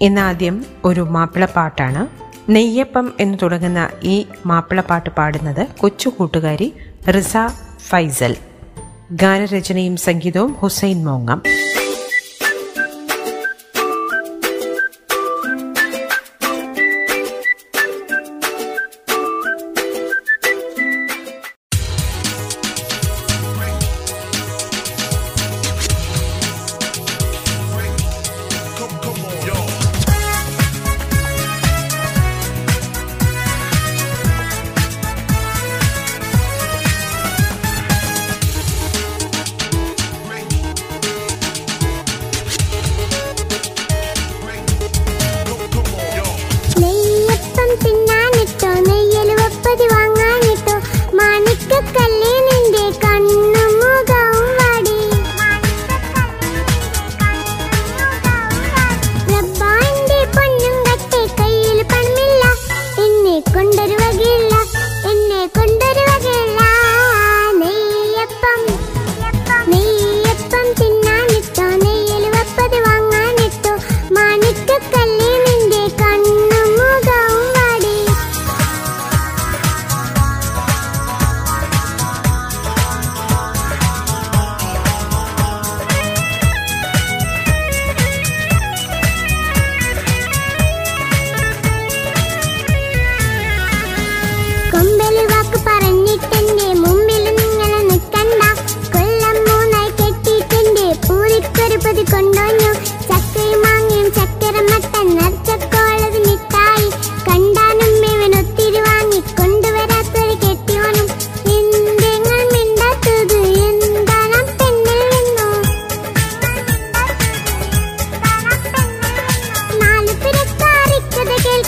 ഇന്ന് ആദ്യം ഒരു മാപ്പിളപ്പാട്ടാണ്. നെയ്യപ്പം എന്ന് തുടങ്ങുന്ന ഈ മാപ്പിളപ്പാട്ട് പാടുന്നത് കൊച്ചു കൂട്ടുകാരി റിസ ഫൈസൽ. ഗാനരചനയും സംഗീതവും ഹുസൈൻ മോങ്ങം.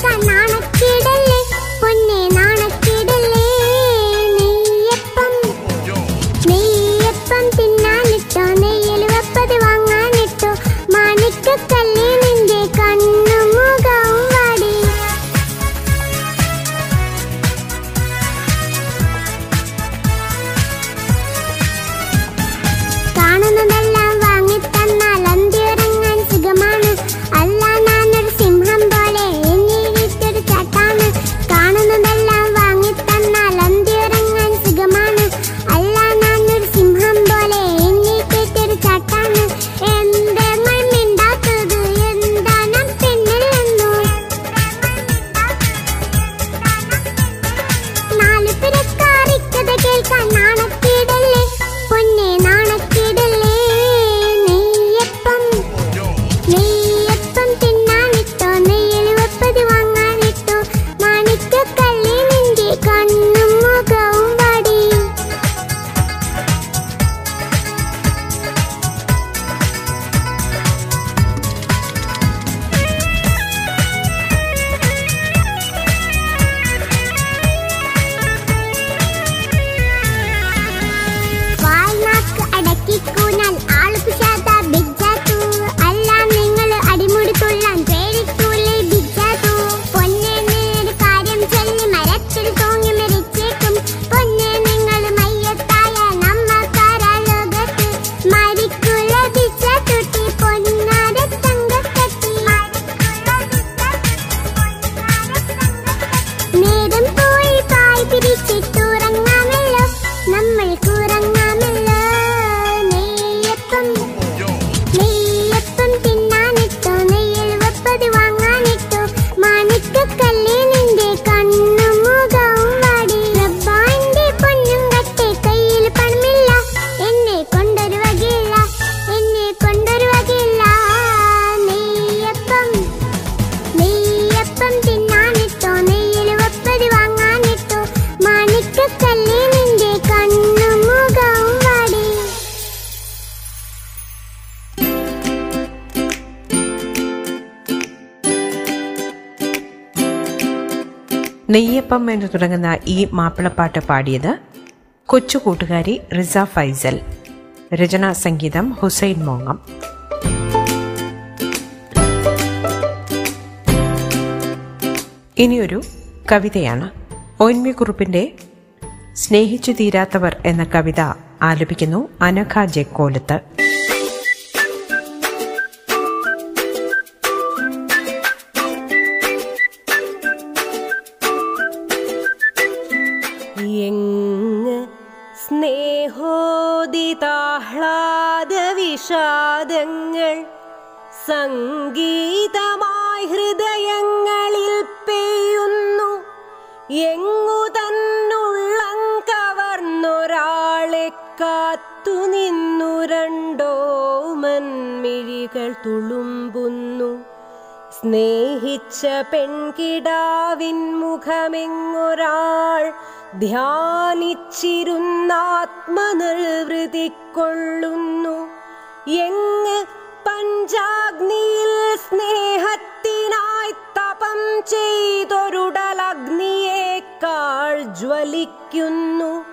干嘛 നെയ്യപ്പം എന്ന് തുടങ്ങുന്ന ഈ മാപ്പിളപ്പാട്ട് പാടിയത് കൊച്ചു കൂട്ടുകാരി റിസ ഫൈസൽ രചനാ സംഗീതം ഹുസൈൻ മോങ്ങം. ഇനിയൊരു കവിതയാണ്. ഒൻമി കുറുപ്പിന്റെ സ്നേഹിച്ചു തീരാത്തവർ എന്ന കവിത ആലപിക്കുന്നു അനഘ ജെക്കോലത്ത് എങ്ങ് സ്നേഹോദിതാഹ്ലാദ വിഷാദങ്ങൾ സംഗീതമായി ഹൃദയങ്ങളിൽ പെയ്യുന്നു. എങ്ങു തന്നുള്ളം കവർന്നൊരാളെ കാത്തു നിന്നു രണ്ടോ മൻമിഴികൾ തുളുമ്പുന്നു. സ്നേഹിച്ച പെൺകിടാവിൻ മുഖമെങ്ങൊരാൾ ധ്യാനിച്ചിരുന്നാത്മനിർവൃതിക്കൊള്ളുന്നു. എങ്ങ് പഞ്ചാഗ്നിയിൽ സ്നേഹത്തിനായി തപം ചെയ്തൊരുടലഗ്നിയേക്കാൾ ജ്വലിക്കുന്നു.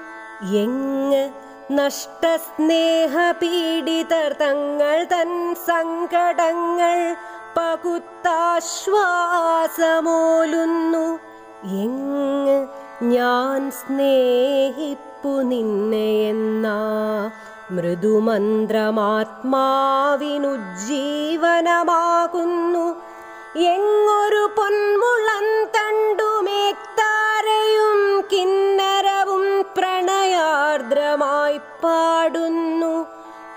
എങ്ങ് നഷ്ടസ്നേഹപീഡിതർ തങ്ങൾ തൻ സങ്കടങ്ങൾ പകുത്താശ്വാസമോലുന്നു. എങ്ങ് ഞാൻ സ്നേഹിപ്പു നിന്നെ എന്നാ മൃദുമന്ത്രമാത്മാവിനുജ്ജീവനമാകുന്നു. എങ്ങൊരു പൊന്മുളം തണ്ടുമേക്താരയും കിന്നരവും പ്രണയാർദ്രമായി പാടുന്നു.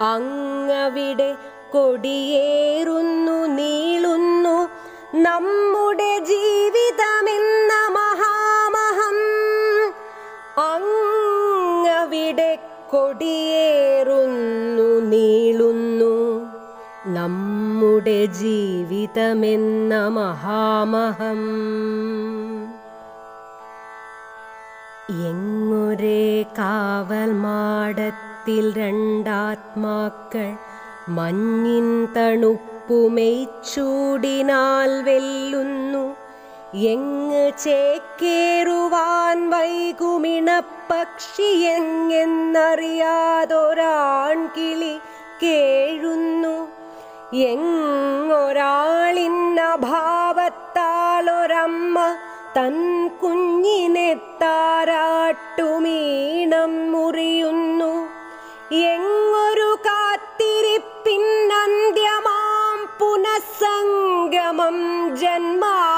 അങ്ങവിടെ കൊടിയേറുന്നു നീളുന്നു. നമ്മുടെ ജീവിതമെന്ന കൊടിയേറുന്നു നീളുന്നു. നമ്മുടെ ജീവിതമെന്ന മഹാമഹം. എങ്ങൊരേ കാവൽ മാടത്തിൽ രണ്ടാത്മാക്കൾ മഞ്ഞിൻ തണുപ്പുമെയ്ച്ചൂടിനാൽ വെല്ലുന്നു. എങ്ങ് ചേക്കേറുവാൻ വൈകുമിണ വൈകുമിണപ്പക്ഷി എങ്ങെന്നറിയാതൊരാൺകിളി കേഴുന്നു എങ്ങൊരാളിന്നഭാവത്താലൊരമ്മ തൻ കുഞ്ഞിനെ താരാട്ടുമീണം മുറിയുന്നു. എങ്ങൊരു കാത്തിരിപ്പിന്നന്ത്യമാം പുനഃസംഗമം ജന്മാന്തരഹർഷമാവുന്നു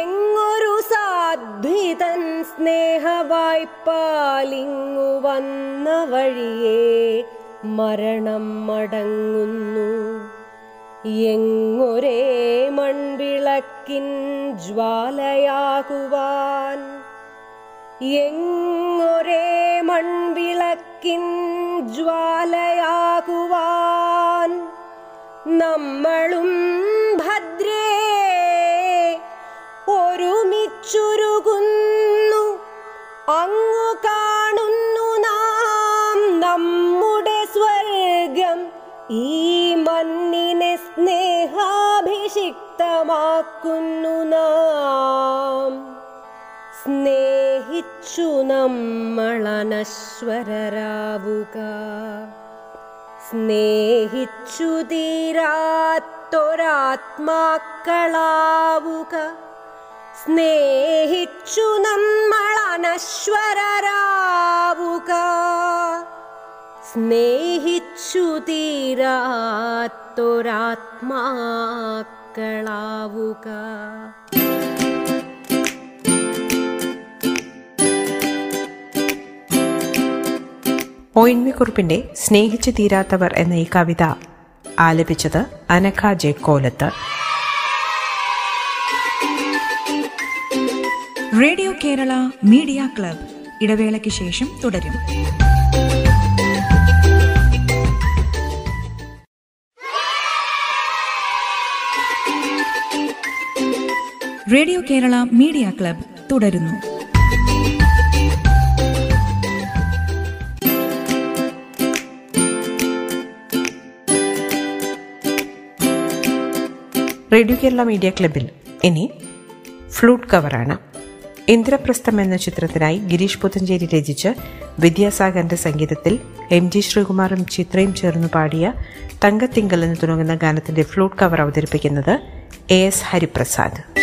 എങ്ങൊരു സാധ്വിതൻ സ്നേഹവായ്പാലിങ്ങു വന്ന വഴിയെ മരണം മടങ്ങുന്നു. എങ്ങൊരേ മൺവിളക്കിൻ ജ്വാലയാകുവാൻ എങ്ങൊരേ മൺവിളക്കിൻ ജ്വാലയാകുവാൻ നമ്മളും സ്വർഗം ഈ മണ്ണിനെ സ്നേഹാഭിഷിക്തമാക്കുന്നു നാം. സ്നേഹിച്ചു നമ്മളനശ്വരരാവുക സ്നേഹിച്ചു തീരാത്തൊരാത്മാക്കളാവുക. സ്നേഹിച്ചു നമ്മളനശ്വരരാവുക സ്നേഹിച്ചു തീരാത്തൊരാത്മാക്കളാവുക. ഒയിന്മിക്കുറിപ്പിന്റെ സ്നേഹിച്ചു തീരാത്തവർ എന്ന ഈ കവിത ആലപിച്ചത് Anagha J Kolath. Radio Kerala media club. ഇടവേളയ്ക്ക് ശേഷം തുടരും. റേഡിയോ കേരള മീഡിയ ക്ലബ് തുടരുന്നു. റേഡിയോ കേരള മീഡിയ ക്ലബിൽ ഇനി ഫ്ലൂട്ട് കവറാണ്. ഇന്ദ്രപ്രസ്ഥം എന്ന ചിത്രത്തിനായി ഗിരീഷ് പുത്തഞ്ചേരി രചിച്ച് വിദ്യാസാഗറിന്റെ സംഗീതത്തിൽ എം ജി ശ്രീകുമാറും ചിത്രയും ചേർന്ന് പാടിയ തങ്കത്തിങ്കൽ എന്ന് തുടങ്ങുന്ന ഗാനത്തിന്റെ ഫ്ലൂട്ട് കവർ അവതരിപ്പിക്കുന്നത് എ എസ് ഹരിപ്രസാദ്.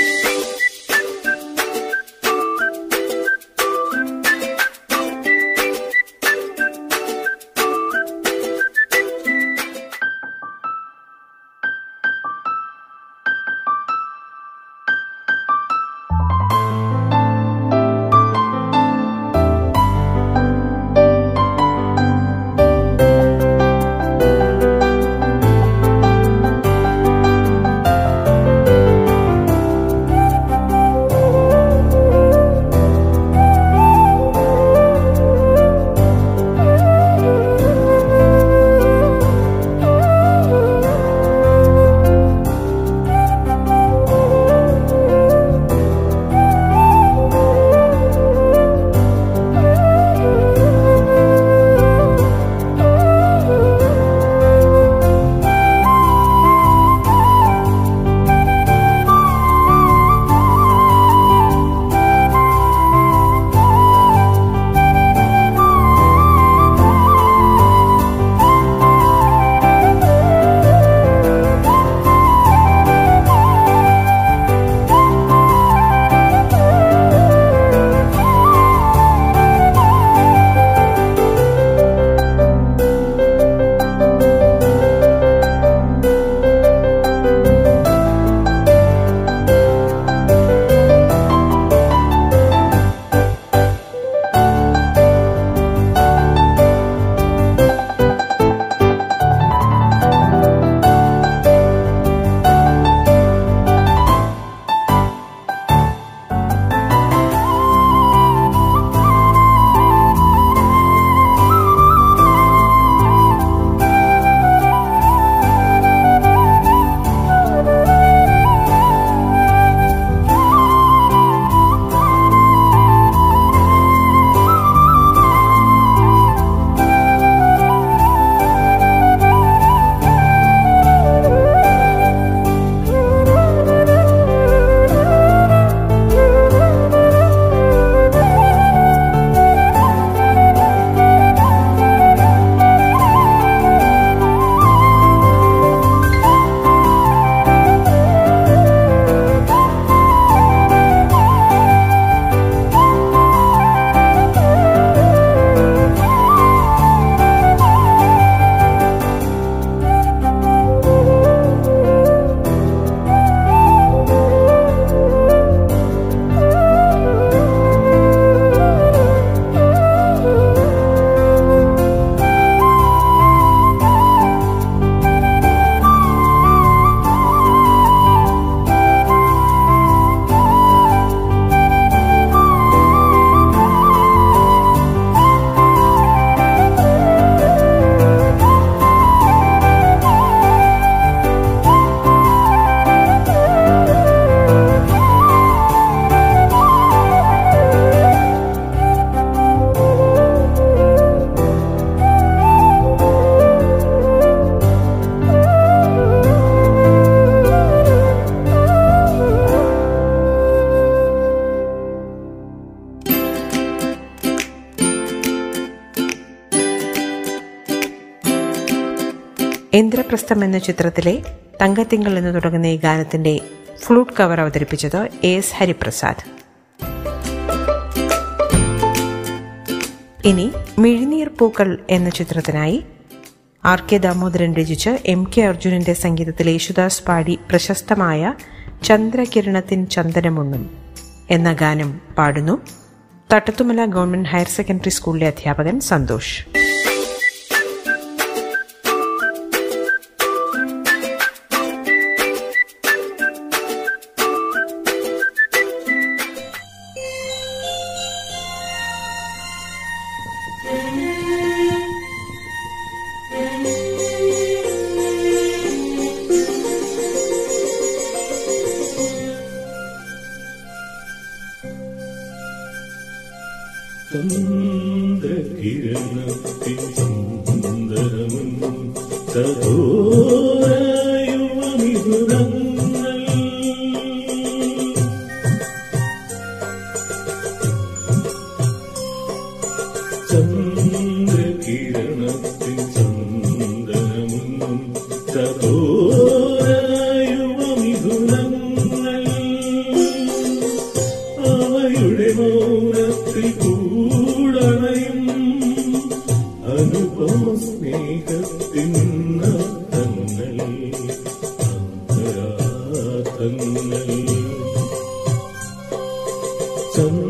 ഇന്ദ്രപ്രസ്ഥം എന്ന ചിത്രത്തിലെ തങ്കത്തിങ്കൾ എന്ന് തുടങ്ങുന്ന ഈ ഗാനത്തിന്റെ ഫ്ലൂട്ട് കവർ അവതരിപ്പിച്ചത് എ എസ് ഹരിപ്രസാദ്. ഇനി മിഴിനീർ പൂക്കൾ എന്ന ചിത്രത്തിനായി ആർ കെ ദാമോദരൻ രചിച്ച് എം കെ അർജുനന്റെ സംഗീതത്തിൽ യേശുദാസ് പാടി പ്രശസ്തമായ ചന്ദ്രകിരണത്തിൻ ചന്ദനമുണ്ണും എന്ന ഗാനം പാടുന്നു തട്ടത്തുമല ഗവൺമെന്റ് ഹയർ സെക്കൻഡറി സ്കൂളിലെ അധ്യാപകൻ സന്തോഷ്. ಸದೂ ചന്ദ്രകിരണത്തിൻ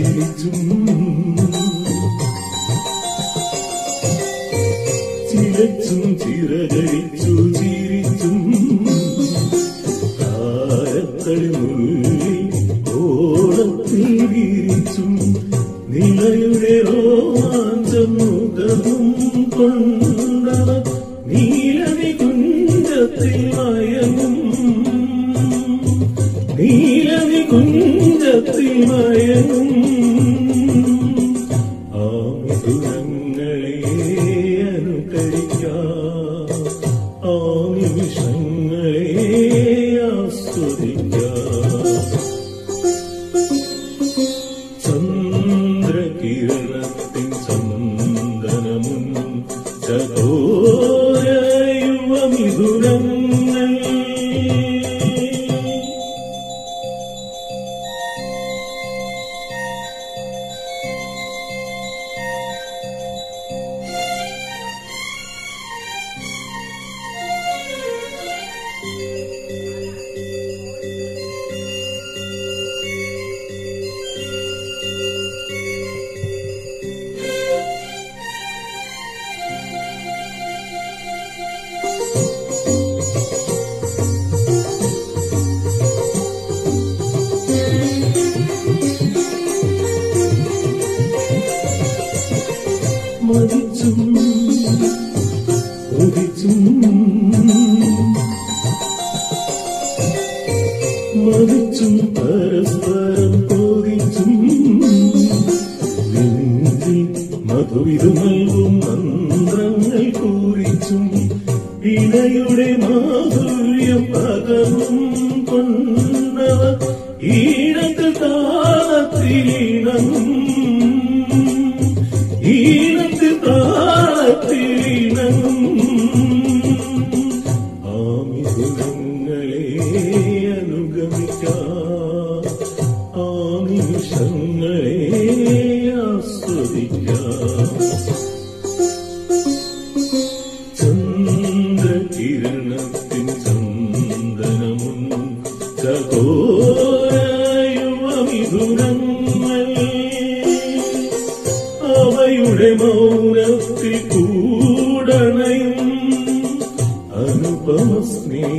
ചിരിച്ചും ചിരച്ചും ചിറകരിച്ചു ചിരിച്ചും താരത്തളിമുള്ളി ഓടത്തിൽ വിരിച്ചും നിലയുടെ രോമാഞ്ചം മുഖവും കൊണ്ടവ നീലവി കുഞ്ചത്തിൽ മയങ്ങും. നീലവി കുഞ്ചത്തിൽ മയങ്ങും. ഇണയുടെ മാധുര്യം പകവും കൊണ്ടവർ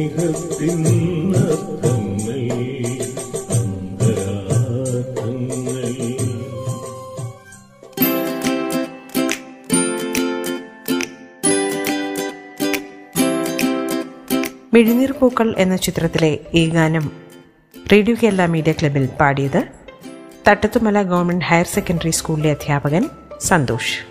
സ്നേഹത്തിൻ മിഴിനീർ പൂക്കൾ എന്ന ചിത്രത്തിലെ ഈ ഗാനം റേഡിയോ കേരള മീഡിയ ക്ലബിൽ പാടിയത് തട്ടത്തുമല ഗവൺമെന്റ് ഹയർ സെക്കൻഡറി സ്കൂളിലെ അധ്യാപകൻ സന്തോഷ്.